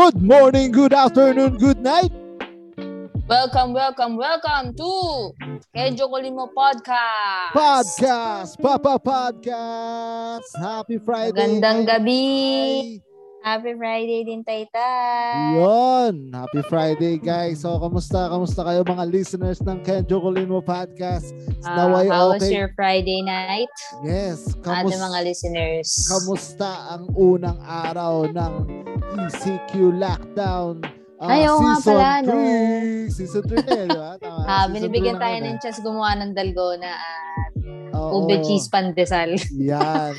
Good morning, good afternoon, good night. Welcome, welcome, welcome to Kedyo Kolimo Podcast. Podcast, Papa Podcast. Happy Friday. Magandang gabi. Ay, Happy Friday din, Taytay. Yun. Happy Friday, guys. So, kamusta? Kamusta kayo mga listeners ng Kenjo Colino Podcast? Ah, Naway how was okay. your Friday night? Yes. Ating Kamusta, mga listeners. kamusta ang unang araw ng ECQ lockdown? Ah, Ay, oo nga pala, no? 3. Season 3 na yun, di ba? Tama. Ah, Season binibigyan tayo ng eh. chance gumawa ng dalgona at Oo. ube cheese pandesal. Yan.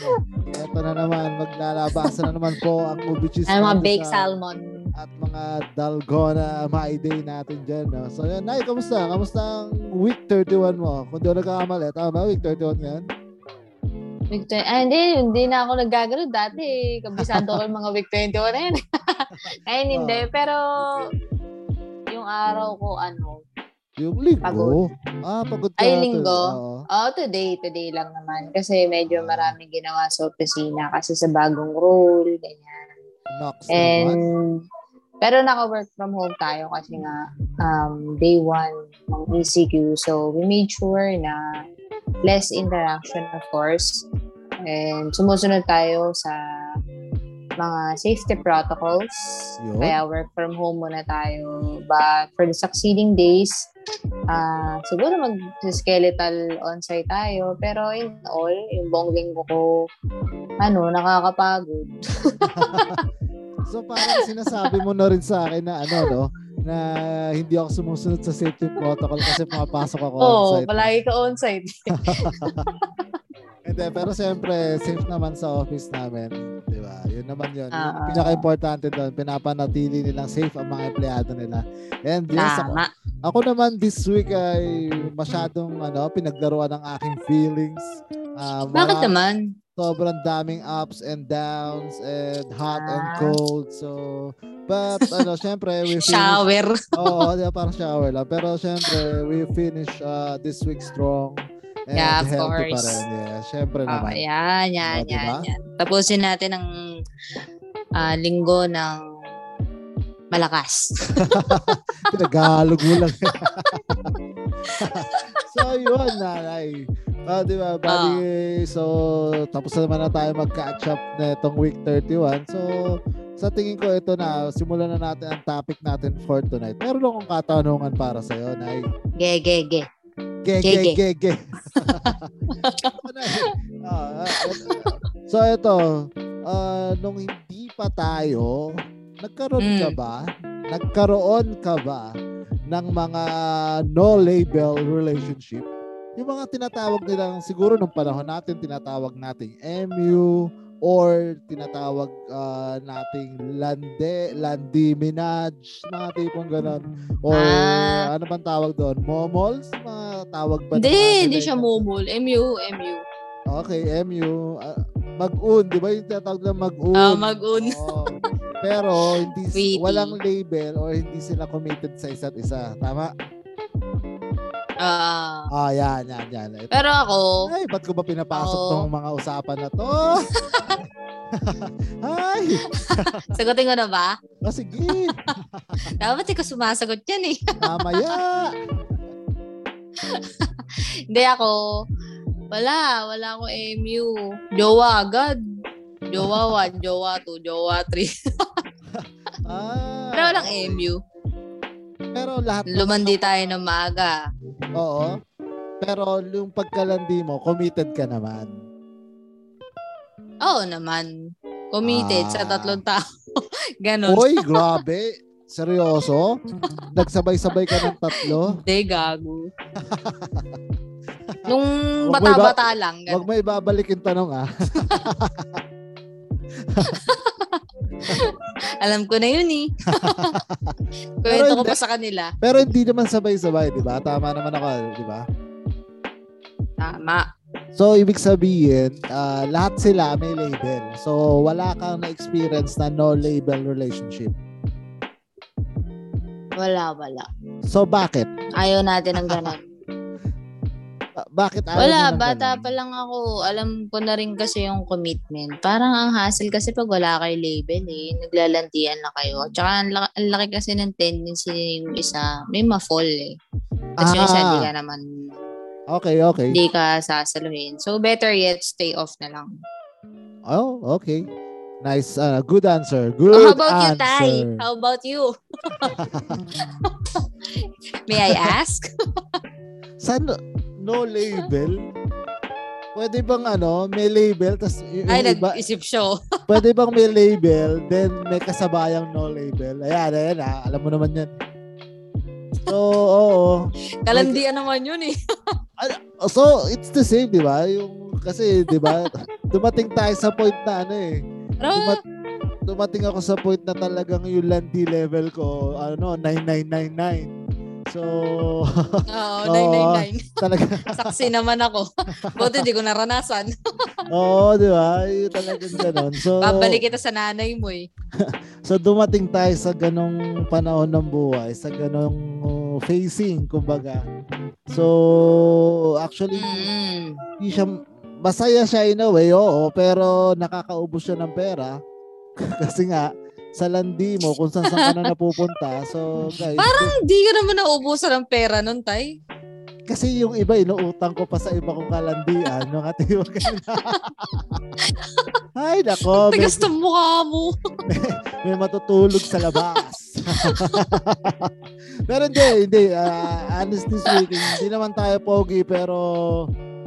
Ito na naman, maglalabasan na naman po ang ube cheese Ano mga pandesal baked salmon. At mga dalgona my day natin dyan. No? So yan, Nay, kamusta? Kamusta ang week 31 mo? Kung di ako nagkakamali, tama ba? Week 31 ngayon? Victor, ah, hindi, hindi na ako naggagano dati. eh. Kabisado ko yung mga week 21 na yun. Ngayon hindi, Oh. pero yung araw ko, ano, Yung linggo? Pagod. Ah, pagod ka. Ay, linggo? Oo. Oh, today, today lang naman. Kasi medyo maraming ginawa sa opisina kasi sa bagong rule, ganyan. Knocks And, naman. pero naka-work from home tayo kasi nga um, day one ng ECQ. So, we made sure na less interaction, of course. And sumusunod tayo sa mga safety protocols. Yun. Kaya work from home muna tayo. But for the succeeding days, ah siguro mag-skeletal on-site tayo. Pero in all, yung buong linggo ko, ano, nakakapagod. So parang sinasabi mo na rin sa akin na ano, no? Na hindi ako sumusunod sa safety protocol kasi pumapasok ako Oo, on site. palagi ka on-site. Hindi, pero siyempre, safe naman sa office namin. Di ba? Yun naman yun. Yun Ah, yung pinaka-importante doon. Pinapanatili nilang safe ang mga empleyado nila. And yes, Tama. ako naman this week ay masyadong ano, pinaglaruan ng aking feelings. Ah, Bakit mara- naman? Sobrang daming ups and downs and hot and Ah. cold. So, but ano, syempre, we finish Shower. Oo, di ba, parang shower lang. Pero syempre, we finish uh, this week strong. And Yeah, of healthy pa course. rin. Yeah, syempre Oh, naman. yan, yan, Oh, yan, diba? yan. Tapusin natin ang ah, linggo ng malakas. Pinagalog mo lang. so, yun, nanay. Ah, di ba, bali, so, tapos na naman na tayo mag-catch up na itong week 31. So, sa tingin ko ito na, simulan na natin ang topic natin for tonight. Meron akong katanungan para sa'yo, Nay. Ge, ge, ge. Ge, ge, Gege. ge, ge. Ah, ah, so ito, ah, nung hindi pa tayo, nagkaroon ka Mm. ba? Nagkaroon ka ba ng mga no-label relationship? Yung mga tinatawag nilang, siguro nung panahon natin, tinatawag nating MU, or tinatawag ah, nating lande, landi minaj, mga tipong ganon. Or Ah. ano bang tawag doon? Momols? Mga tawag ba? Hindi, hindi siya mumul. MU, MU. Okay, MU. ah, mag-un, di ba yung tinatawag na mag-un? Ah, mag-un. Oo. Pero hindi Witty. walang label or hindi sila committed sa isa't isa. Tama? Ah. Ah, yan, yan, yan. Ito. pero ako, Ay, ba't ko ba pinapasok Oo. tong mga usapan na to? Ay! sagutin ko na ba? Oh, sige. Dapat ikaw sumasagot yan eh. Mamaya. Hindi ako, wala, wala akong MU. Jowa agad. Jowa 1, jowa 2, jowa 3. Ah, Pero walang MU. Pero lahat naman Lumandi ng- tayo ng maaga. Oo. Pero yung pagkalandi mo, committed ka naman. Oo naman. Committed sa Ah. tatlong tao. Ganon. Oy, grabe. Seryoso? Nagsabay-sabay ka ng tatlo? Hindi, gago. Nung bata-bata lang. Huwag Ganun. mo ibabalik yung tanong ah. Alam ko na yun eh. Kwento ko pa sa kanila. Pero hindi naman sabay-sabay, di ba? Tama naman ako, di ba? Tama. So, ibig sabihin, ah, lahat sila may label. So, wala kang na-experience na no-label relationship. Wala, wala. So, bakit? Ayaw natin ng ganon. Ba- Bakit ayaw Wala, mo ng bata ganun? pa lang ako. Alam ko na rin kasi yung commitment. Parang ang hassle kasi pag wala kayo label eh. Naglalantian na kayo. Tsaka ang laki, ang laki kasi ng tendency yung isa. May ma-fall eh. Tapos yung isa, Ah. di ka naman, Okay, okay. di ka sasaluhin. So, better yet, stay off na lang. Oh, okay. Nice. uh, good answer. Good Oh, how about you, answer. Tay? How about you? May I ask? Sa no, label? Pwede bang ano, may label, tas y- Ay, iba, nag-isip show. pwede bang may label, then may kasabayang no label? Ayan, ayan, ah, alam mo naman yan. So, oo. Kalandian naman yun eh. So, it's the same, di ba? Yung, kasi, di ba, dumating tayo sa point na ano eh. Pero, Dumat, dumating ako sa point na talagang yung landi level ko, ano, 9999. So, oo, Oo. 999. talaga, Saksi naman ako. Buti hindi ko naranasan. oo, di ba? Yung talagang ganun. So, Babalik kita sa nanay mo eh. So dumating tayo sa ganong panahon ng buhay, sa ganong uh, facing, kumbaga. So actually, Mm. hindi siya, masaya siya in a way, oo, pero nakakaubos siya ng pera. Kasi nga, sa landi mo, kung saan saan ka na napupunta. So guys, Hindi ka naman naubusan ng pera nun, Tay. kasi yung iba, inuutang ko pa sa iba kong kalandian. Mga tiwag Ay, nako. May, Tigas ng mukha mo. may matutulog sa labas. pero hindi, hindi. Ah, honestly speaking, hindi naman tayo pogi, pero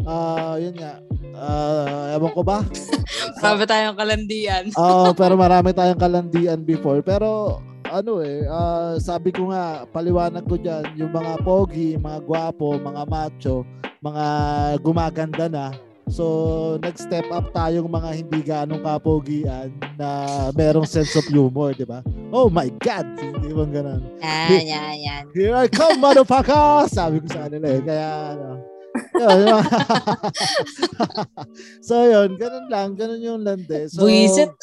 ah yun nga. Ah, ewan ko ba? Sabi tayong kalandian. Oo, pero marami tayong kalandian before. Pero ano eh, ah, sabi ko nga, paliwanag ko dyan, yung mga pogi, mga gwapo, mga macho, mga gumaganda na. So, nag-step up tayong mga hindi ganong kapogian na merong sense of humor, di ba? Oh my God! Hindi bang ganun? Yan, yan, yan. Here I come, motherfucker! Sabi ko sa kanila eh. Kaya, ano. Yun, yun. so, yun. Ganun lang. Ganun yung lande. So, Buisit.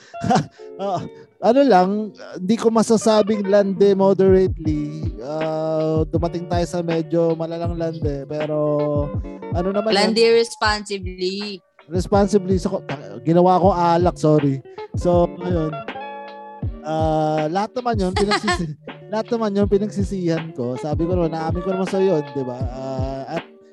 Oo. ano lang, hindi ko masasabing lande moderately. Ah, dumating tayo sa medyo malalang lande. Pero, ano naman yun? Landi responsibly. responsibly so ginawa ko alak sorry so ayun ah lahat naman yun pinagsisi lahat naman yun pinagsisihan ko sabi ko naman naamin ko naman sa yun di ba at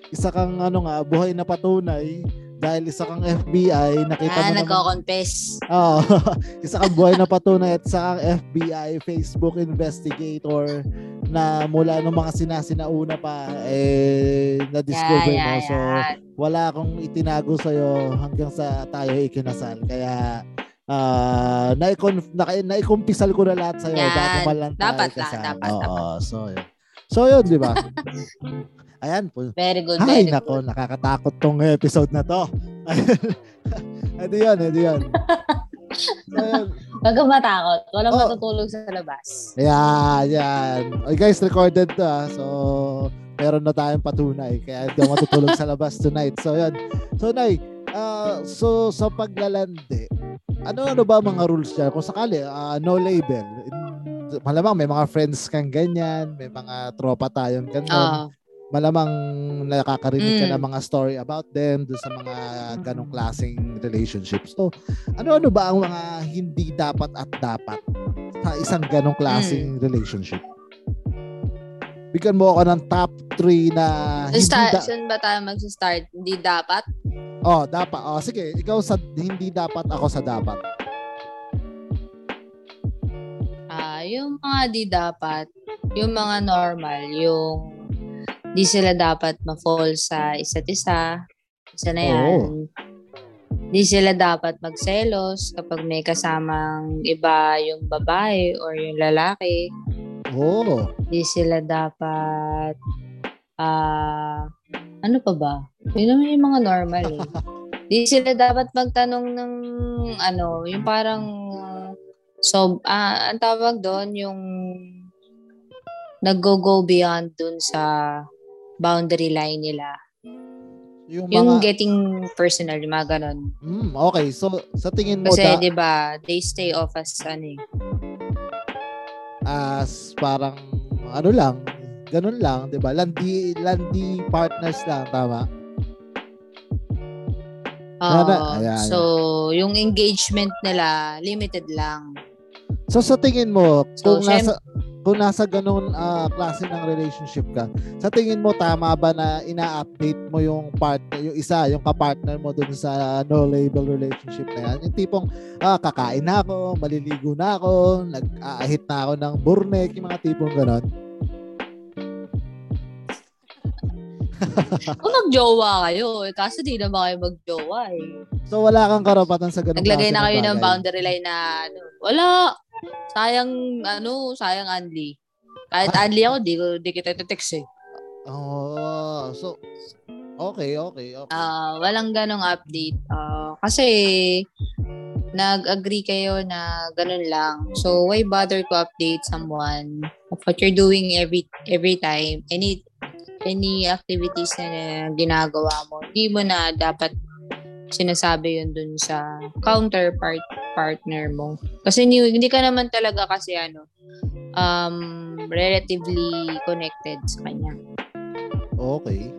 isa kang ano nga buhay na patunay dahil isa kang FBI nakita Ah, mo nagko-confess. Oo. isa kang buhay na patunay at kang FBI Facebook investigator na mula nung mga sinasinauna pa eh na-discover Yan, mo yan, so yan. wala akong itinago sa hanggang sa tayo ikinasal. Kaya ah naikon na, naikumpisal ko na lahat sa iyo Yan. bago man lang tayo Dapat lang, kasal. dapat, Oo, dapat. so yun. So yun, di ba? Ayan po. Very good, Ay, very nako, good. nakakatakot tong episode na to. edi yun, edi yun. So, yun. Huwag kang matakot. Walang Oh. matutulog sa labas. Ayan, yan. Ay, guys, recorded to ah. So, meron na tayong patunay. Kaya hindi ako matutulog sa labas tonight. So, yan. So, Nay, ah, so, sa paglalande, ano-ano ba mga rules dyan? Kung sakali, ah, no label. Malamang may mga friends kang ganyan, may mga tropa tayong ganyan. Oo. Malamang nakakarinig ka Mm. ng mga story about them doon sa mga ganong klaseng relationships. So, ano-ano ba ang mga hindi dapat at dapat sa isang ganong klaseng relationship? Bigyan mo ako ng top 3 na hindi Start, da- saan ba tayo mag-start? Hindi dapat? Oh, dapat. Oh, sige, ikaw sa hindi dapat, ako sa dapat. Ah, yung mga di dapat, yung mga normal, yung di sila dapat ma-fall sa isa't isa. Isa na yan. Di sila dapat magselos kapag may kasamang iba yung babae or yung lalaki. Oh. Di sila dapat ah ano pa ba? Yun naman yung mga normal eh. Di sila dapat magtanong ng ano, yung parang so ah ang tawag doon yung nag-go-go beyond dun sa boundary line nila. Yung Yung mga getting personal, yung mga ganon. mm, okay, so sa tingin mo Kasi da, 'di ba, they stay off as ano eh. as parang ano lang, ganun lang, 'di ba? Landi landi partners lang, tama? Oo. Nana- ayan, so, yung engagement nila, limited lang. So sa tingin mo, So, kung nasa kung nasa ganun ah, klase ng relationship ka, sa tingin mo tama ba na ina-update mo yung partner, yung isa, yung ka-partner mo dun sa no label relationship na yan? Yung tipong ah, kakain na ako, maliligo na ako, nag-aahit na ako ng burnek, yung mga tipong ganon. Kung nagjowa kayo, eh, kaso di naman kayo magjowa eh. So wala kang karapatan sa ganung Naglagay na kayo ng boundary line na ano, wala. Sayang, ano, sayang Anli. Kahit Anli ako, di, di kita text eh. Oh, so okay, okay, okay. Ah, walang ganong update. Ah, kasi nag-agree kayo na ganun lang. So why bother to update someone of what you're doing every every time? Any any activities na ginagawa mo, hindi mo na dapat sinasabi yun dun sa counterpart partner mo. Kasi hindi, hindi ka naman talaga kasi ano um relatively connected sa kanya. Okay.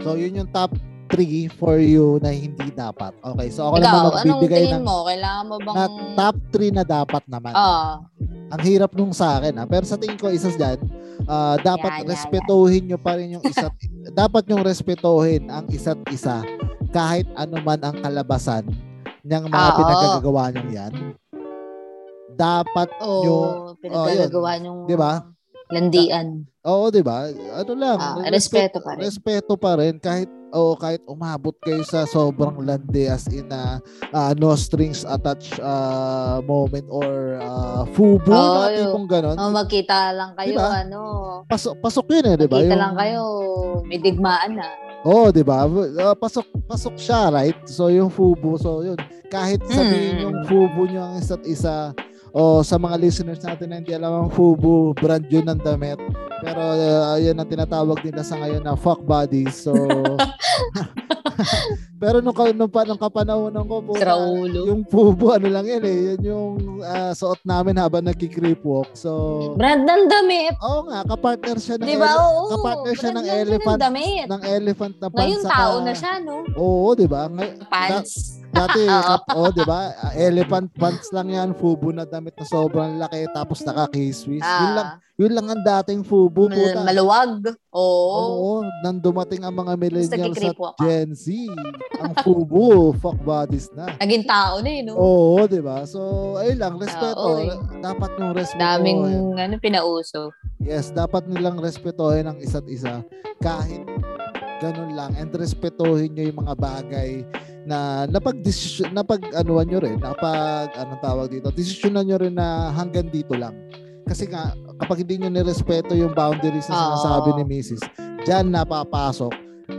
So yun yung top 3 for you na hindi dapat. Okay, so ako Ikaw, naman anong magbibigay tingin ng mo? Kailangan mo bang... na top 3 na dapat naman. Ah, Ang hirap nung sa akin ha. Pero sa tingin ko isa diyan, ah, dapat yan, respetuhin nyo pa rin yung isa't dapat yung respetuhin ang isa't isa kahit ano man ang kalabasan ng mga Ah, oo. pinagagawa nyo yan. Dapat Oo, yung- pinagagawa niyong Di ba? landian. Oo, 'di ba? Ano lang, Ah, respe- respeto pa rin. Respeto pa rin kahit o kahit umabot kayo sa sobrang landi as in na ah, no strings attached ah, moment or uh, fubu Oo, na yun. tipong ganon. Oh, magkita lang kayo, Diba? ano, Pasok pasok 'yun eh, 'di ba? magkita Yung- lang kayo, may digmaan na. Oo, 'di ba? Ah, pasok pasok siya, right? So yung fubu, so yun. Kahit sabihin Mm. yung fubu nyo ang isa't isa o sa mga listeners natin na hindi alam ang fubu, brand yun ng damit. Pero uh, yan ang tinatawag nila sa ngayon na fuck buddies. So Pero nung, nung, pa, nung kapanahonan ko po, Sira ulo. yung fubu, ano lang yan eh. Yan yung ah, suot namin habang nagki-creep walk. So, Brand ng damit. oo nga, kapartner siya ng, Di ba? ele- Oo. kapartner siya ng elephant. damit. ng elephant na pants. Ngayon, tao na siya, no? Oo, di ba? Ngay- Pants. Dati, kap, oh, di ba? Ah, Elephant pants lang yan, fubu na damit na sobrang laki, tapos naka K-Swiss. Yun lang, Ah, yun lang ang dating fubu, mal- puta. maluwag. Oo. Oo, nang dumating ang mga millennials ka. Gen Z, ang fubu, fuck bodies na. Naging tao na eh, no? Oo, di ba? So, ayun lang, respeto. Oo, eh. Dapat yung respeto. Daming, ano, pinauso. Yes, dapat nilang respetuhin ang isa't isa kahit ganun lang and respetuhin nyo yung mga bagay na napag napag anuan nyo rin, napag anong tawag dito, desisyonan nyo rin na hanggang dito lang. Kasi nga, kapag hindi nyo nirespeto yung boundaries na sinasabi ni Mrs., dyan napapasok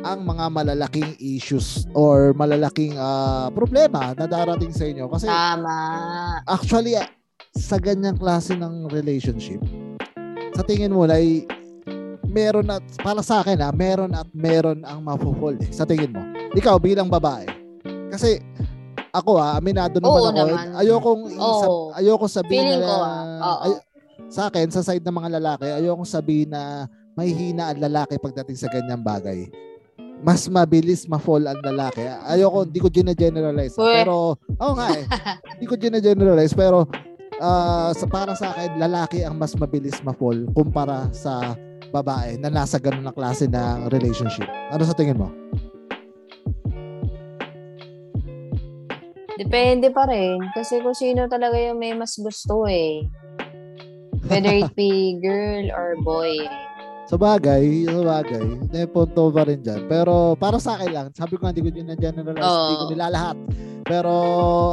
ang mga malalaking issues or malalaking ah, problema na darating sa inyo. Kasi Tama. actually sa ganyang klase ng relationship sa tingin mo ay meron at para sa akin ah, meron at meron ang mapufall eh, sa tingin mo ikaw bilang babae kasi ako ah aminado naman Oo ako naman. ayokong isab, Oo. ayoko sabihin Feeling na ko, ah. Oo. ay- sa akin sa side ng mga lalaki ayokong sabihin na may hina ang lalaki pagdating sa ganyang bagay mas mabilis ma-fall ang lalaki. Ayoko, hindi ko gina-generalize. Uy. Pero, oo nga eh. hindi ko gina-generalize. Pero, ah, sa, para sa akin, lalaki ang mas mabilis ma-fall kumpara sa babae na nasa ganun na klase ng relationship. Ano sa tingin mo? Depende pa rin. Kasi kung sino talaga yung may mas gusto eh. Whether it be girl or boy. Sa bagay, sa bagay, may punto pa rin dyan. Pero para sa akin lang, sabi ko nga, hindi ko gina-generalize, hindi ko nilalahat. Pero,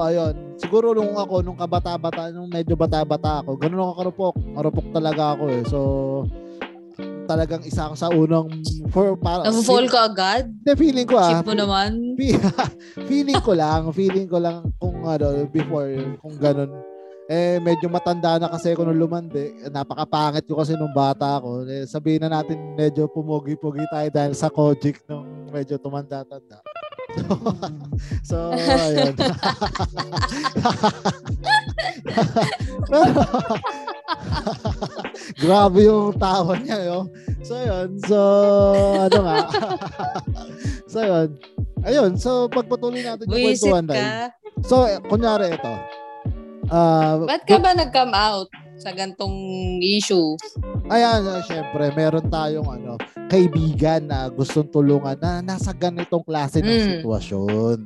ayun, siguro nung ako, nung kabata-bata, nung medyo bata-bata ako, ganun ako karupok. Marupok talaga ako eh. So, talagang isa ako sa unang for para Nag-fall ka agad? Hindi, feeling ko ah. Ship mo naman? Fe- feeling ko lang, feeling ko lang kung ano, before, kung ganun. Eh, medyo matanda na kasi ako nung lumandi. Napakapangit ko kasi nung bata ako. Eh, sabihin na natin medyo pumogi-pogi tayo dahil sa Kojic nung medyo tumanda-tanda. So, ayun. Grabe yung tawa niya, yo. So, yun. So, ano nga. so, yun. Ayun. So, pagpatuloy natin yung kwentuhan na So, eh, kunyari ito. Ah, Ba't ka ba nag-come out sa gantong issue? Ayan, uh, syempre, meron tayong ano, kaibigan na gustong tulungan na nasa ganitong klase ng Mm. sitwasyon.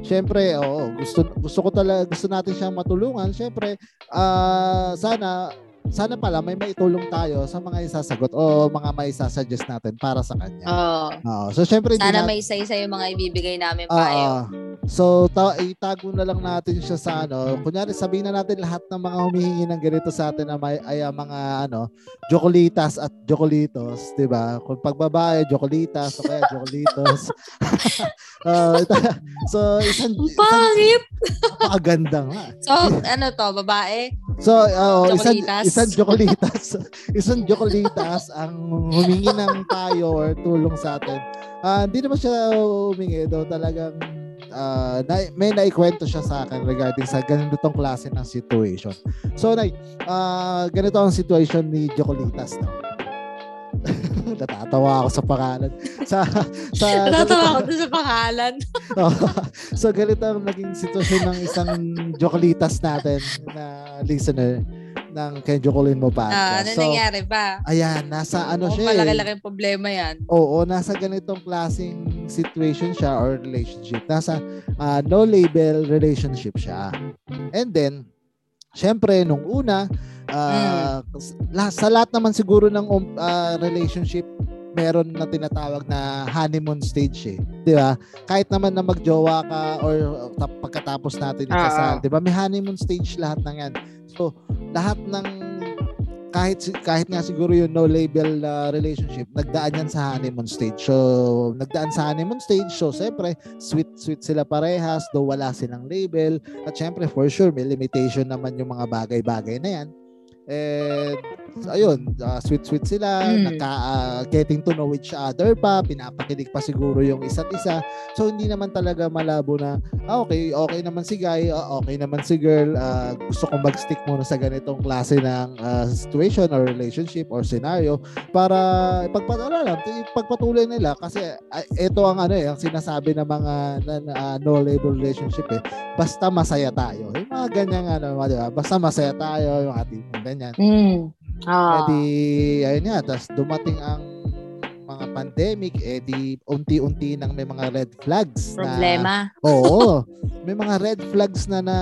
Syempre, oo, gusto gusto ko talaga gusto natin siyang matulungan. Syempre, ah sana sana pala may maitulong tayo sa mga isasagot o mga maisasuggest natin para sa kanya. Oo. Oo. So syempre Sana natin- may isa-isa yung mga ibibigay namin payo. ah. So, ta- itago na lang natin siya sa ano. Kunyari, sabihin na natin lahat ng mga humihingi ng ganito sa atin na may, ay ah, mga ano, jokolitas at jokolitos, di ba? Kung pag babae, jokolitas o kaya jokolitos. Ah, ita- so, isang, Ang isang pangit! napakaganda nga. So, ano to, babae? So, uh, isang, Jokolitas. isang jokolitas, isang jokolitas ang humingi ng payo or tulong sa atin. Ah, hindi naman siya humingi daw talagang ah, na, may naikwento siya sa akin regarding sa ganitong klase ng situation. So, Nay, ah, ganito ang situation ni Jokolitas, no? Natatawa ako sa pangalan. Sa, sa, Natatawa ako sa pangalan. So ganito ang naging sitwasyon ng isang Jokolitas natin na listener ng Ken Jokolin mo Ah, podcast. ano so, nangyari ba? ayan, nasa ano Mukhang siya eh. malaki-laking problema yan. Oo, nasa ganitong klaseng situation siya or relationship. Nasa ah, no label relationship siya. And then, syempre, nung una, ah, la- sa lahat naman siguro ng ah, relationship, meron na tinatawag na honeymoon stage eh. Di ba? Kahit naman na magjowa ka or tap- pagkatapos natin ikasal, Ah, ah. di ba? May honeymoon stage lahat ng yan. So, lahat ng kahit kahit nga siguro yung no label na relationship, nagdaan yan sa honeymoon stage. So, nagdaan sa honeymoon stage. So, siyempre, sweet sweet sila parehas, though wala silang label. At siyempre, for sure, may limitation naman yung mga bagay-bagay na yan. And, ayun, ah, sweet-sweet sila, Mm. nagka, ah, getting to know each other pa, pinapakilig pa siguro yung isa't isa. So, hindi naman talaga malabo na, ah, okay, okay naman si guy, ah, okay naman si girl, ah, gusto kong mag-stick muna sa ganitong klase ng ah, situation or relationship or scenario para ipagpatuloy lang, ipagpatuloy nila kasi ah, ito ang ano eh, ang sinasabi ng mga na, ah, no label relationship eh, basta masaya tayo. Yung mga ganyang ano, di ba? Basta masaya tayo, yung ating ganyan. Mm. Ah. Eh di, ayun nga, tapos dumating ang mga pandemic, eh di unti-unti nang may mga red flags na Problema. Oo. May mga red flags na na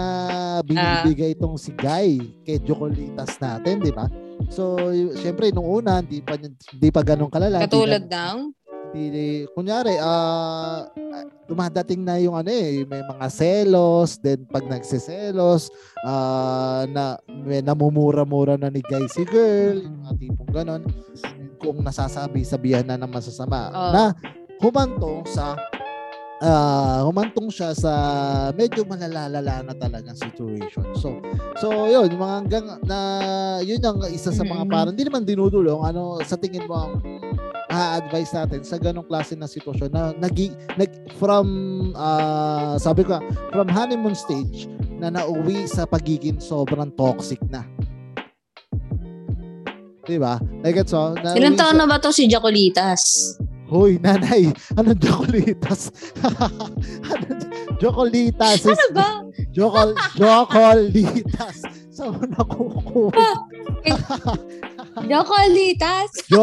binibigay itong si Guy kay Jokolitas natin, di ba? So, y- syempre, nung una, hindi pa, hindi pa ganun kalala. Katulad na- ng? Hindi, kunyari, ah, dumadating na yung ano eh, may mga selos, then pag nagsiselos, ah, na may namumura-mura na ni guy si girl, yung mga tipong ganon, kung nasasabi-sabihan na ng masasama, Oo. na humantong sa ah humantong siya sa medyo malalalala na talagang situation. So, so yun, mga hanggang na yun ang isa sa mga Mm. parang hindi naman dinudulong ano sa tingin mo ang a-advise natin sa ganong klase ng sitwasyon na nagi, nag from ah, sabi ko from honeymoon stage na nauwi sa pagiging sobrang toxic na. 'Di ba? Like so, Ilang taon sa- na ba to si Jacolitas? Hoy, nanay, anong jokolitas? anong jokolitas? is- Ano ba? Jokol, jokolitas. Saan mo nakukuha? Jokolitas. Jo,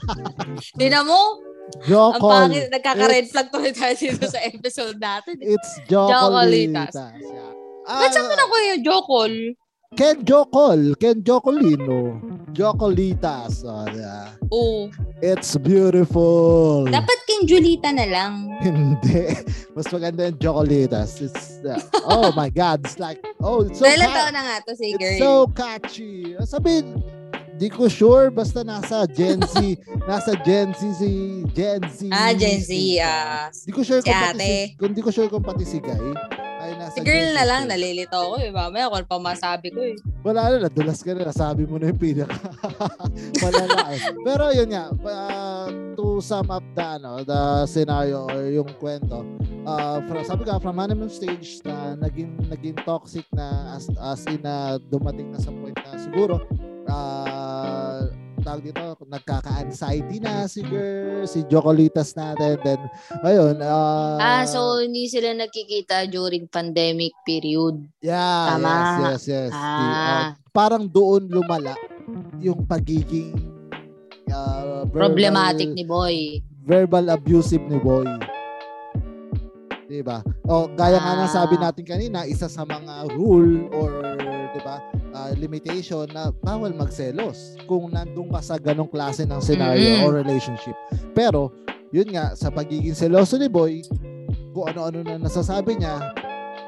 Tingnan mo. Ang jokol. pangit. Nagkaka-red flag tuloy tayo dito sa episode natin. It's Jokolitas. jokolitas. Yeah. Ba't saan ko Ah, na ko yung Jokol? Ken Jokol. Ken Jokolino. Jokolitas. Oh, yeah. Oo. It's beautiful. Dapat King Julita na lang. Hindi. Mas maganda yung Jokolitas. It's, uh, oh my God. It's like, oh, it's so Ilan cat- na nga to si It's so catchy. Sabihin, di ko sure basta nasa Gen Z, nasa Gen Z si Gen Z. ah, Gen Z. ah. Di ko sure si kung pati si, ate. kung di ko sure kung pati si Guy si girl na lang, nalilito ako eh. Mamaya kung pa masabi ko eh. Wala na, nadulas ka na, nasabi mo na yung pinaka. Wala na eh. Pero yun nga, uh, to sum up the, ano, the scenario or yung kwento, uh, from, sabi ka, from honeymoon stage na naging, naging toxic na as, as in na dumating na sa point na siguro, ah tawag dito, nagkaka-anxiety na si girl, si Jocolitas natin. Then, ayun. ah ah, so hindi sila nakikita during pandemic period. yeah, tama. yes, yes, yes. Ah, Ah, parang doon lumala yung pagiging ah, verbal- problematic ni Boy. verbal abusive ni boy. Diba? O gaya nga ng Ah. sabi natin kanina, isa sa mga rule or 'di ba, ah, limitation na bawal magselos kung nandun ka sa ganong klase ng scenario Mm. or relationship. Pero yun nga sa pagiging seloso ni boy, kung ano-ano na nasasabi niya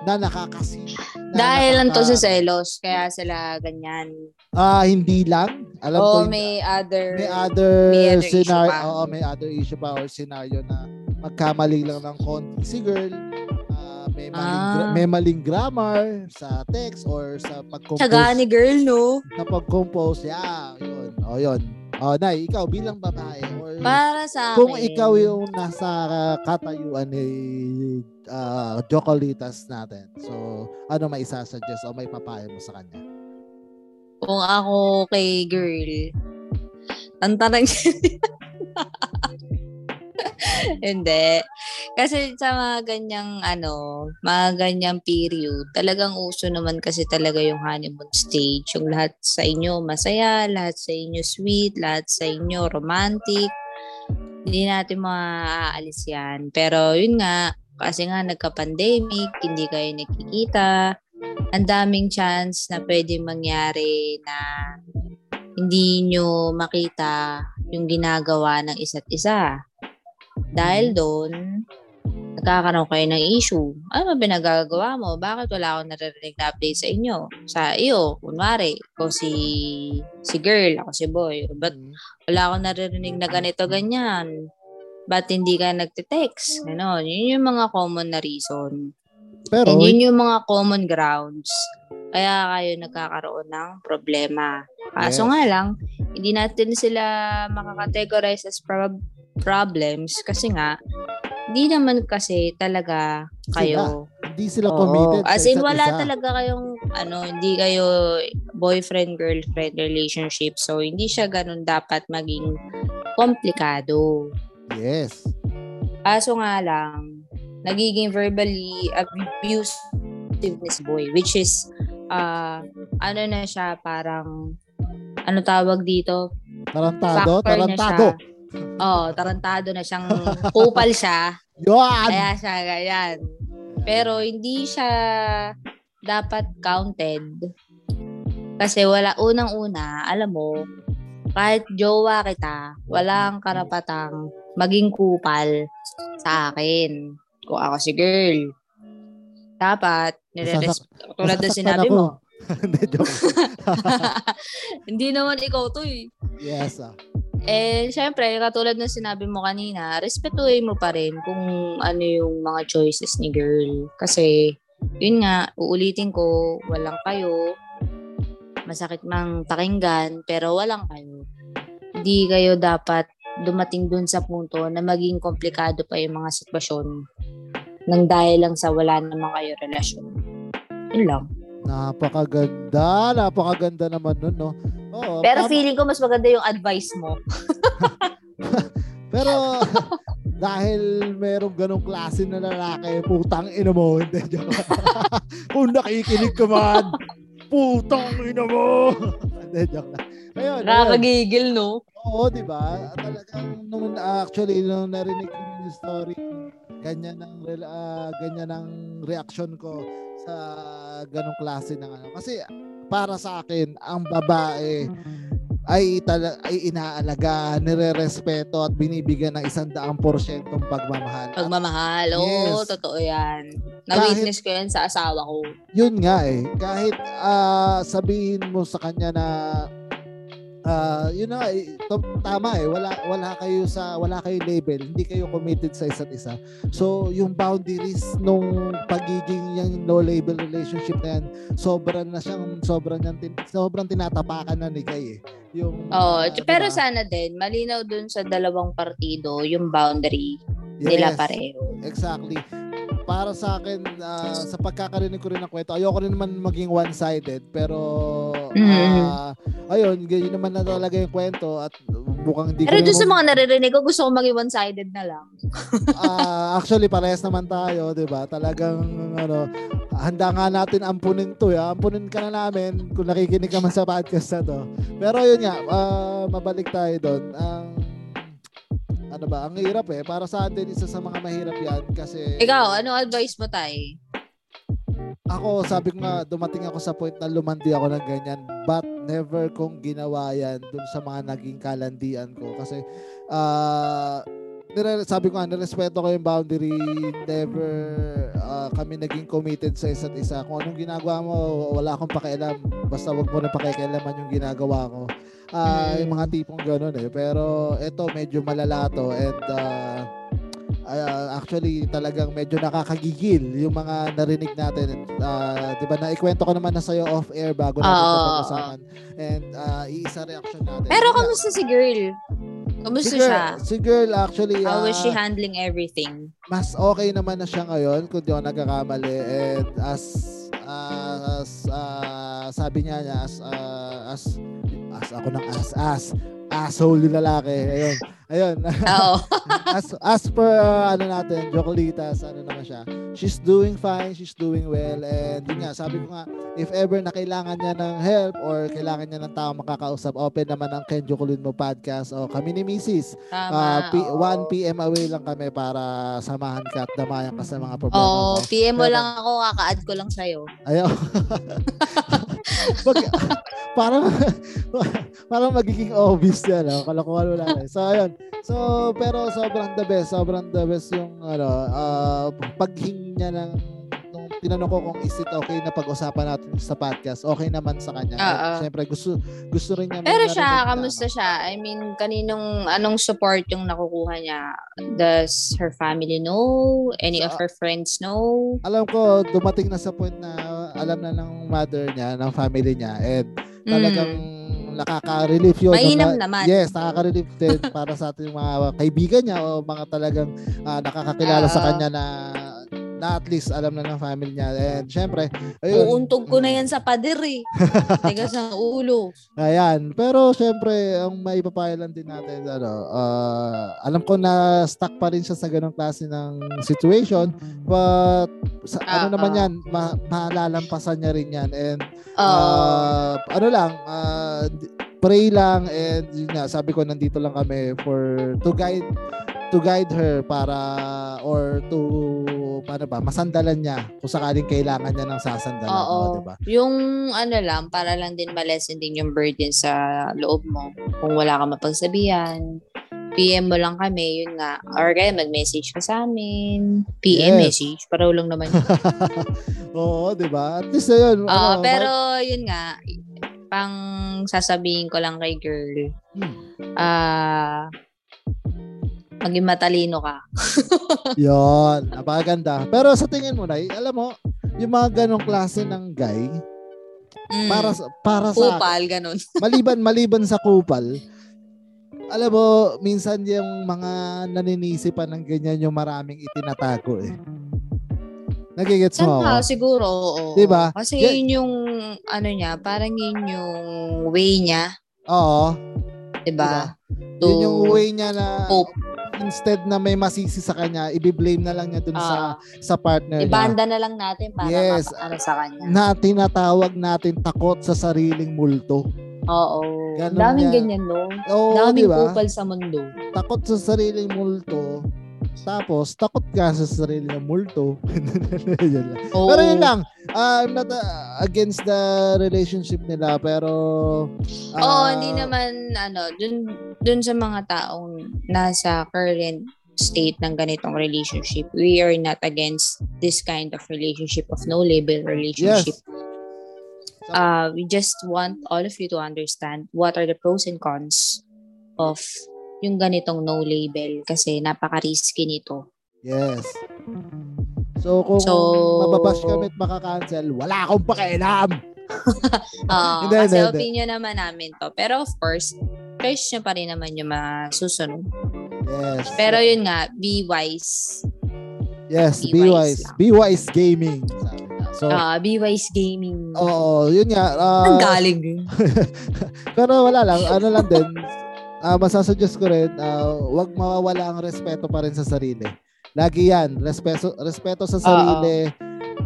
na nakakasi na Dahil lang to sa selos, kaya sila ganyan. Ah, hindi lang. Alam ko O hindi- may other... may other, may other issue scenario, pa. oo, may other issue pa or scenario na magkamali lang ng konti si girl. ah, may maling, gra- Ah. may maling grammar sa text or sa pag-compose. Tsaga ni girl, no? Sa pag-compose, yeah, yun. O, yun. O, Nay, ikaw bilang babae or Para sa akin. kung ikaw yung nasa katayuan ni uh, Jocolitas natin. So, ano may isa-suggest o may papayo mo sa kanya? Kung ako kay girl, tantanan niya. Hindi. Kasi sa mga ganyang ano, mga ganyang period, talagang uso naman kasi talaga yung honeymoon stage. Yung lahat sa inyo masaya, lahat sa inyo sweet, lahat sa inyo romantic. Hindi natin maaalis yan. Pero yun nga, kasi nga nagka-pandemic, hindi kayo nakikita. Ang daming chance na pwede mangyari na hindi nyo makita yung ginagawa ng isa't isa. Dahil doon, nagkakaroon kayo ng issue. Ano ba pinagagawa mo? Bakit wala akong naririnig na update sa inyo? Sa iyo, kunwari, ako si, si girl, ako si boy. Ba't Mm. wala akong naririnig na ganito, ganyan? Ba't hindi ka nagte-text? Ano, yun yung mga common na reason. Pero, And yun yung mga common grounds. Kaya kayo nagkakaroon ng problema. Kaso Yes. nga lang, hindi natin sila makakategorize as prob- problems kasi nga, hindi naman kasi talaga kayo. hindi sila Oo. committed As in, wala isa. talaga kayong, ano, hindi kayo boyfriend-girlfriend relationship. So, hindi siya ganun dapat maging komplikado. Yes. Kaso nga lang, nagiging verbally abusive this boy, which is, uh, ano na siya, parang, ano tawag dito? Tarantado, Factor na tarantado. siya. Oo, tarantado na siyang kupal siya. Yan! Kaya siya ganyan. Pero hindi siya dapat counted. Kasi wala, unang-una, alam mo, kahit jowa kita, walang karapatang maging kupal sa akin. Kung ako si girl. Dapat, nire-res- tulad na sinabi mo. Hindi, joke. hindi naman ikaw to eh. yes, ah. Eh, syempre, katulad ng sinabi mo kanina, respetuhin mo pa rin kung ano yung mga choices ni girl. Kasi, yun nga, uulitin ko, walang kayo, masakit mang pakinggan, pero walang kayo. Hindi kayo dapat dumating dun sa punto na maging komplikado pa yung mga sitwasyon nang dahil lang sa wala naman kayo relasyon. Yun lang. Napakaganda. Napakaganda naman nun, no? Oo, Pero tama. feeling ko mas maganda yung advice mo. Pero, dahil merong ganong klase na lalaki, putang ina mo. Hindi, joke. Kung nakikinig ka man, putang ina mo. Hindi, joke lang. Ayun. Nakakagigil, no? Oo, di ba? Talagang nung actually nung narinig ko yung story, ganyan ang ah, ganyan ang reaction ko sa ganong klase ng ano. Kasi para sa akin, ang babae ay tala- ay inaalaga, nirerespeto at binibigyan ng isang daang porsyentong pagmamahal. Pagmamahal. Oo, Yes. totoo yan. Na-witness ko yan sa asawa ko. yun nga eh, kahit ah, sabihin mo sa kanya na ah, yun na eh, to- tama eh, wala wala kayo sa wala kayo label, hindi kayo committed sa isa't isa. So, yung boundaries nung pagiging yung no label relationship na yan, sobrang na siyang sobrang niyang tin, sobrang tinatapakan na ni Kay eh. Yung Oo, ah, pero diba? sana din, malinaw dun sa dalawang partido yung boundary nila Yes. pareho. Exactly. Para sa akin, ah, sa pagkakarinig ko rin ng kwento, ayoko rin naman maging one-sided, pero Mm. Ah, ayun, ganyan naman na talaga yung kwento at mukhang hindi Pero ko doon sa mga naririnig ko, gusto ko maging one-sided na lang. Ah, actually parehas naman tayo, 'di ba? Talagang ano, handa nga natin ampunin 'to, ya. Ampunin ka na namin kung nakikinig ka man sa podcast na 'to. Pero yun nga, ah, mabalik tayo doon. Ang ano ba, ang hirap eh. Para sa atin, isa sa mga mahirap yan kasi Ikaw, ano advice mo, Tay? Ako, sabi ko nga, dumating ako sa point na lumandi ako ng ganyan. But never kong ginawa yan dun sa mga naging kalandian ko. Kasi, ah, nire- sabi ko nga, nirespeto ko yung boundary. Never ah, kami naging committed sa isa't isa. Kung anong ginagawa mo, wala akong pakialam. Basta wag mo na pakikialaman yung ginagawa ko. Mm. Yung mga tipong ganun eh. Pero ito, medyo malala to. And ah, ah, actually, talagang medyo nakakagigil yung mga narinig natin. Ah, 'Di ba Naikwento ko naman na sa'yo off-air bago natin oo, pag-usapan. And ah, iisa reaction natin. Pero kamusta si girl? Kamusta si girl, siya? Si girl actually, How was she ah, handling everything? mas okay naman na siya ngayon kung di ako nagkakamali. And as, ah, as ah, sabi niya as, ah, as, as ako ng as, as, asshole yung lalaki. Ayun. Ayun. Oo. as as per uh, ano natin, Jocolitas, ano naman siya. She's doing fine, she's doing well and yun nga, sabi ko nga if ever na kailangan niya ng help or kailangan niya ng tao makakausap, open naman ang Ken Jocolin mo podcast o kami ni Mrs. Tama. Uh, P- oo. 1 PM away lang kami para samahan ka at damayan ka sa mga problema Oo, mo. PM mo Pero- lang ako, kaka-add ko lang sa'yo. Ayaw. Pag, parang parang magiging obvious yan, no? kalokohan wala na. So ayun. So pero sobrang the best, sobrang the best yung ano, uh, paghingi niya ng nung tinanong ko kung is it okay na pag-usapan natin sa podcast, okay naman sa kanya. Siyempre gusto gusto rin niya Pero siya, kamusta ano. siya? I mean, kaninong, anong support yung nakukuha niya? Does her family know? Any of Sa- her friends know? Alam ko dumating na sa point na alam na ng mother niya, ng family niya and talagang Mm. Nakaka-relieve yun. Mainam Mga- naman. Yes, nakaka-relieve din para sa ating mga kaibigan niya o mga talagang ah, nakakakilala sa Oo. kanya na na at least alam na ng family niya. And syempre, ayun. Uuntog ko na yan sa pader eh. Tigas ng ulo. Ayan. Pero syempre, ang maipapayo lang din natin, ano, ah, alam ko na stuck pa rin siya sa ganong klase ng situation. But, sa, ano Ah, naman ah. yan, ma- malalampasan niya rin yan. And. Ah, ano lang, d- pray lang and yun nga, sabi ko nandito lang kami for to guide to guide her para or to paano ba masandalan niya kung sakaling kailangan niya ng sasandalan Oo. oh, di ba? Yung ano lang, para lang din malesen din yung burden sa loob mo. Kung wala ka mapagsabihan, PM mo lang kami, yun nga. Or kaya mag-message ka sa amin. PM Yes. message, paraw lang naman yun. Oo, di ba? At least ayun. Oo, ano, pero yun nga, pang sasabihin ko lang kay girl, Hmm. ah, maging matalino ka. Yun, napakaganda. Pero sa tingin mo, Nay, alam mo, yung mga ganong klase ng guy, Mm. para sa, para sa Kupal, ganun. maliban maliban sa kupal, alam mo, minsan yung mga naninisipan ng ganyan yung maraming itinatago eh. Nagigets mo ako? siguro, oo. Diba? Kasi Yeah. yun yung, ano niya, parang yun yung way niya, Oo. diba? Yun yung way niya na cope. Instead na may masisi sa kanya, i-blame na lang niya dun sa Ah, sa partner niya. ibanda na lang natin para Yes. mapa- ano sa kanya. Na tinatawag natin takot sa sariling multo. Oo. Ganun Daming yan. ganyan, no? Oo, Daming di ba? kupal sa mundo. Takot sa sariling multo. Tapos, takot ka sa sariling multo. Yun lang. Oo. Pero yun lang, uh, I'm not uh, against the relationship nila, pero... uh, Oo, hindi naman, ano, dun, dun sa mga taong nasa current state ng ganitong relationship, we are not against this kind of relationship of no label relationship. Yes. Uh, we just want all of you to understand what are the pros and cons of yung ganitong no label kasi napaka-risky nito. Yes. So, kung So- mababash kami at makakancel, wala akong pakialam. Ah, Hindi, kasi hindi, opinion naman namin to. Pero of course, choice nyo pa rin naman yung masusunod. Yes. Pero yun nga, be wise. yes, be be wise wise. lang. Be wise gaming. So, Ah, B-Wise Gaming. oo, yun nga. ah, Ang galing pero wala lang, ano lang din, uh, masasuggest ko rin, ah, wag mawawala ang respeto pa rin sa sarili. Lagi yan, respeto, respeto sa sarili,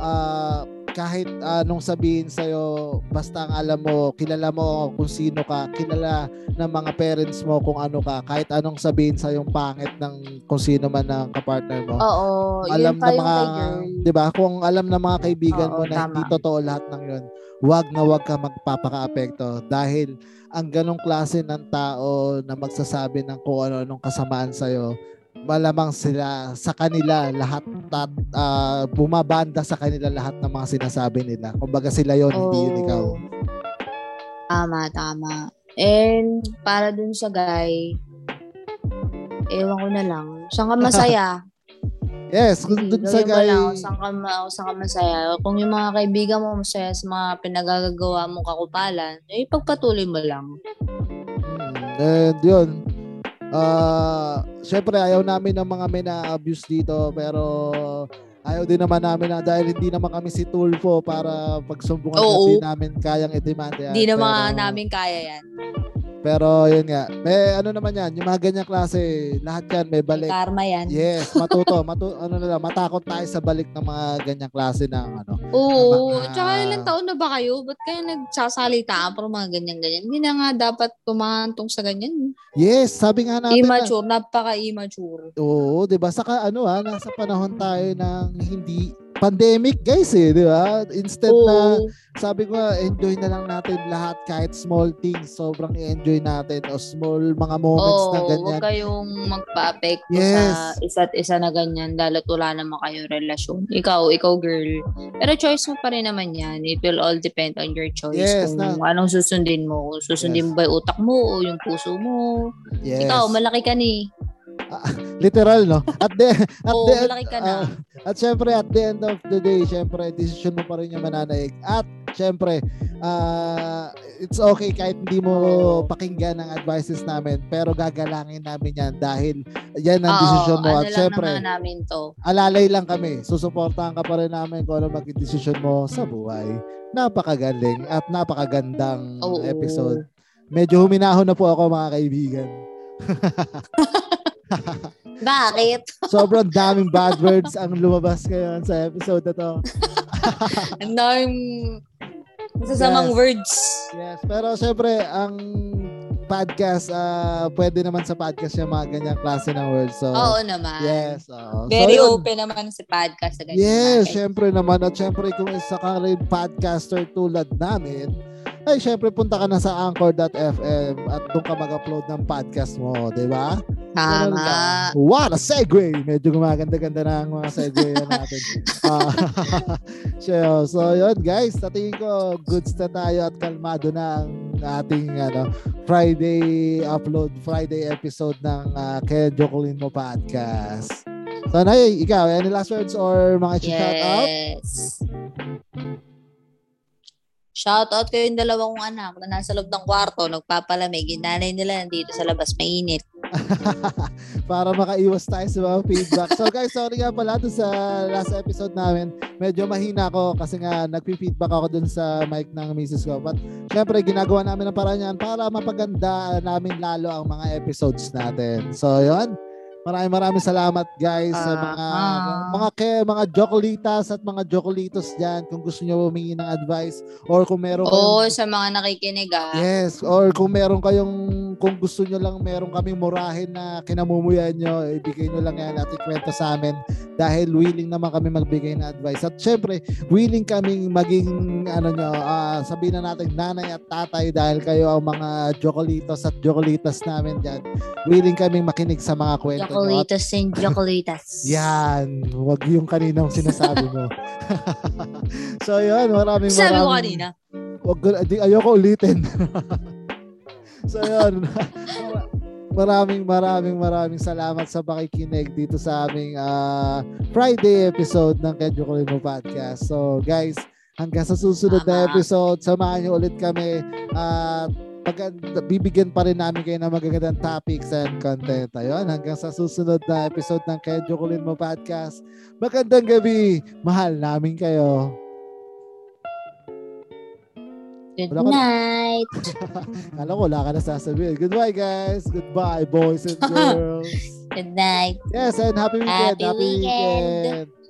ah, kahit anong sabihin sa'yo, basta ang alam mo, kilala mo kung sino ka, kilala ng mga parents mo kung ano ka, kahit anong sabihin sa yung pangit ng kung sino man ang kapartner mo. Oo, alam yun na mga. 'di ba? Kung alam ng mga kaibigan Oo, mo na hindi tama. totoo lahat ng 'yon, wag na wag ka magpapaka-apekto dahil ang ganong klase ng tao na magsasabi ng kung ano-anong kasamaan sa malamang sila sa kanila lahat tat, ah, bumabanda sa kanila lahat ng mga sinasabi nila. Kumbaga sila yon hindi yun ikaw. Oo. Tama, tama. And para dun sa guy, ewan ko na lang. Saan ka masaya? Yes, kung dun sa guy, lang kung saan ka, ma- kung saan ka masaya. Kung yung mga kaibigan mo masaya sa mga pinagagagawa mong kakupalan, eh pagpatuloy mo lang. Mm, and yun. Ah, syempre ayaw namin ng mga may na-abuse dito pero ayaw din naman namin na dahil hindi naman kami si Tulfo para pagsumbungan Oo. hindi namin kayang yan. Hindi naman namin kaya yan. Pero yun nga, may ano naman yan, yung mga ganyang klase, lahat yan may May balik. karma yan. Yes, matuto, matu ano na lang, matakot tayo sa balik ng mga ganyang klase ng ano. Oo. Mga- Tsaka ilang taon na ba kayo? Ba't kayo nagsasalita para mga ganyan-ganyan? Hindi na nga dapat tumantong sa ganyan. Yes, sabi nga natin na, Immature. Napaka-immature. Oo, 'di ba? Saka ano ah, nasa panahon tayo ng hindi pandemic, guys eh, 'di ba? Instead na Oo. sabi ko nga, enjoy na lang natin lahat kahit small things, sobrang i-enjoy natin o small mga moments Oo, na huwag ganyan. kayong magpa-apekto sa Yes. isa't isa na ganyan dahil wala naman kayong relasyon. Ikaw, ikaw girl. Pero choice mo pa rin naman yan. It will all depend on your choice. Yes, kung na- anong susundin mo. Susundin Yes. mo ba yung utak mo o yung puso mo. Yes. Ikaw, malaki ka ni. Literal, no? At the, at Oo, the, malaki ka na. ah, at syempre, at the end of the day, syempre, decision mo pa rin yung mananaig. At syempre, ah, it's okay kahit hindi mo pakinggan ang advices namin, pero gagalangin namin yan dahil yan ang Oo, decision mo. ano At lang syempre, naman namin to. alalay lang kami. Susuportahan ka pa rin namin kung ano maging decision mo sa buhay. Napakagaling at napakagandang Oo. episode. Medyo huminahon na po ako mga kaibigan. Bakit? Sobrang daming bad words ang lumabas ngayon sa episode na to. Ang daming masasamang Yes. words. Yes, pero syempre, ang podcast, ah pwede naman sa podcast yung mga ganyang klase ng words. So, Oo naman. yes. oo. Very so, yun. open naman si podcast sa ganyan. Yes, bagay. syempre naman. At syempre, kung isa ka rin podcaster tulad namin, ay syempre punta ka na sa anchor.fm at doon ka mag-upload ng podcast mo, di ba? Tama. ka. What a segue! Medyo gumaganda-ganda na ang mga segue na natin. Ah, so, so, yun guys, sa tingin ko, goods na tayo at kalmado na ang ating ano, Friday upload, Friday episode ng uh, Kaya Jocolin Mo Podcast. So, Nay, ikaw, any last words or mga shout out? Yes. Shout out kayo yung dalawang kong anak na nasa loob ng kwarto, nagpapalamig. Yung nanay nila nandito sa labas, mainit. para makaiwas tayo sa mga feedback. So guys, sorry nga pala dun sa last episode namin. Medyo mahina ako kasi nga nagpi-feedback ako dun sa mic ng misis ko. But syempre, ginagawa namin ang paraan yan para mapaganda namin lalo ang mga episodes natin. So yun. Maraming maraming salamat guys sa mga Ah. mga ke, mga jokolitas at mga jokolitos diyan kung gusto niyo humingi ng advice or kung meron Oo, kayong sa mga nakikinig ah. Yes, or kung meron kayong, kung gusto nyo lang meron kaming murahin na kinamumuyan nyo, ibigay nyo lang yan at ikwento sa amin dahil willing naman kami magbigay ng advice. At syempre, willing kaming maging, ano nyo, ah, sabihin na natin nanay at tatay dahil kayo ang mga jokolitos at jokolitas namin dyan. Willing kaming makinig sa mga kwento Chocolatas and chocolatas. yan, wag yung kaninang sinasabi mo. so yun, maraming Sabi ko maraming- kanina. Wag ayoko ulitin. so yun. maraming maraming maraming salamat sa pakikinig dito sa aming ah, Friday episode ng Kedyo Kulino Podcast. So guys, hanggang sa susunod na Tama. episode, samahan niyo ulit kami at maganda, bibigyan pa rin namin kayo ng magagandang topics and content. Ayun, hanggang sa susunod na episode ng Kaya Jokulin Mo Podcast. Magandang gabi! Mahal namin kayo! Good wala night! Alam ko, wala ka na sasabihin. Goodbye, guys! Goodbye, boys and girls! Good night! Yes, and happy weekend! Happy, happy weekend! weekend.